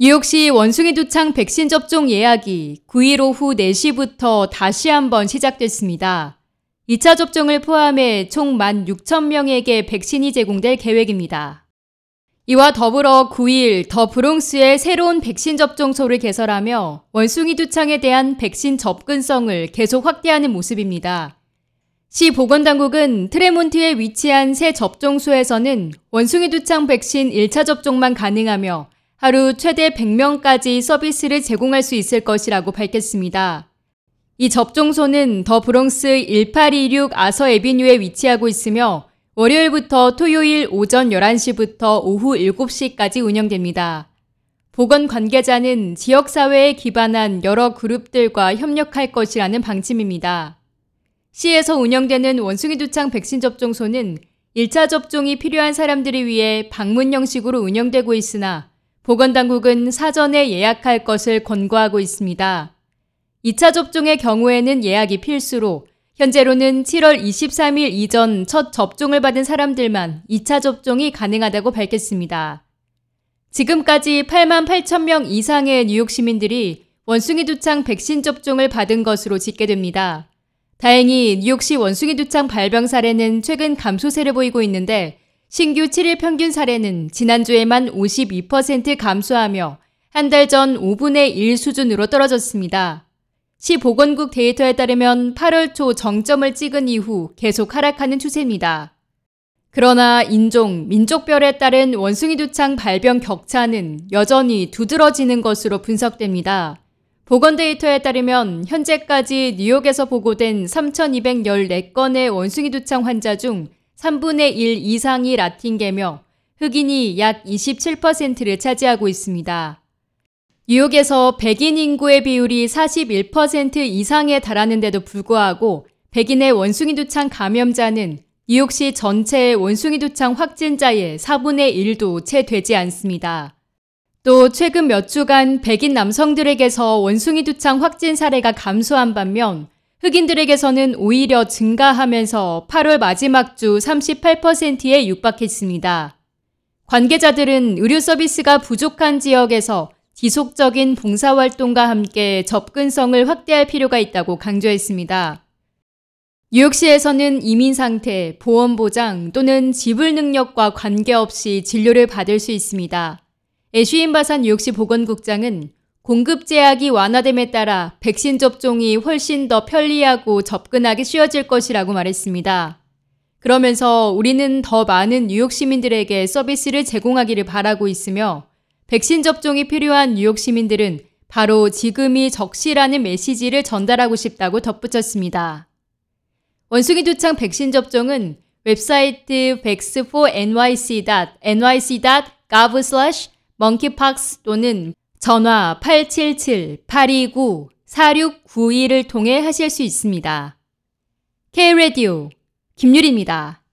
뉴욕시 원숭이 두창 백신 접종 예약이 9일 오후 4시부터 다시 한번 시작됐습니다. 2차 접종을 포함해 총 16,000명에게 백신이 제공될 계획입니다. 이와 더불어 9일 더 브롱스의 새로운 백신 접종소를 개설하며 원숭이 두창에 대한 백신 접근성을 계속 확대하는 모습입니다. 시 보건당국은 트레몬트에 위치한 새 접종소에서는 원숭이 두창 백신 1차 접종만 가능하며 하루 최대 100명까지 서비스를 제공할 수 있을 것이라고 밝혔습니다. 이 접종소는 더 브롱스 1826 아서 에비뉴에 위치하고 있으며 월요일부터 토요일 오전 11시부터 오후 7시까지 운영됩니다. 보건 관계자는 지역사회에 기반한 여러 그룹들과 협력할 것이라는 방침입니다. 시에서 운영되는 원숭이 두창 백신 접종소는 1차 접종이 필요한 사람들을 위해 방문 형식으로 운영되고 있으나 보건당국은 사전에 예약할 것을 권고하고 있습니다. 2차 접종의 경우에는 예약이 필수로 현재로는 7월 23일 이전 첫 접종을 받은 사람들만 2차 접종이 가능하다고 밝혔습니다. 지금까지 8만 8천 명 이상의 뉴욕 시민들이 원숭이 두창 백신 접종을 받은 것으로 집계됩니다. 다행히 뉴욕시 원숭이 두창 발병 사례는 최근 감소세를 보이고 있는데 신규 7일 평균 사례는 지난주에만 52% 감소하며 한 달 전 5분의 1 수준으로 떨어졌습니다. 시 보건국 데이터에 따르면 8월 초 정점을 찍은 이후 계속 하락하는 추세입니다. 그러나 인종, 민족별에 따른 원숭이 두창 발병 격차는 여전히 두드러지는 것으로 분석됩니다. 보건 데이터에 따르면 현재까지 뉴욕에서 보고된 3,214건의 원숭이 두창 환자 중 3분의 1 이상이 라틴계며 흑인이 약 27%를 차지하고 있습니다. 뉴욕에서 백인 인구의 비율이 41% 이상에 달하는데도 불구하고 백인의 원숭이 두창 감염자는 뉴욕시 전체의 원숭이 두창 확진자의 4분의 1도 채 되지 않습니다. 또 최근 몇 주간 백인 남성들에게서 원숭이 두창 확진 사례가 감소한 반면 흑인들에게서는 오히려 증가하면서 8월 마지막 주 38%에 육박했습니다. 관계자들은 의료 서비스가 부족한 지역에서 지속적인 봉사활동과 함께 접근성을 확대할 필요가 있다고 강조했습니다. 뉴욕시에서는 이민 상태, 보험 보장 또는 지불 능력과 관계없이 진료를 받을 수 있습니다. 애쉬윈 바산 뉴욕시 보건국장은 공급 제약이 완화됨에 따라 백신 접종이 훨씬 더 편리하고 접근하기 쉬워질 것이라고 말했습니다. 그러면서 우리는 더 많은 뉴욕 시민들에게 서비스를 제공하기를 바라고 있으며 백신 접종이 필요한 뉴욕 시민들은 바로 지금이 적시라는 메시지를 전달하고 싶다고 덧붙였습니다. 원숭이 두창 백신 접종은 웹사이트 vax4nyc.nyc.gov/monkeypox 또는 전화 877-829-4692를 통해 하실 수 있습니다. K-Radio 김유리입니다.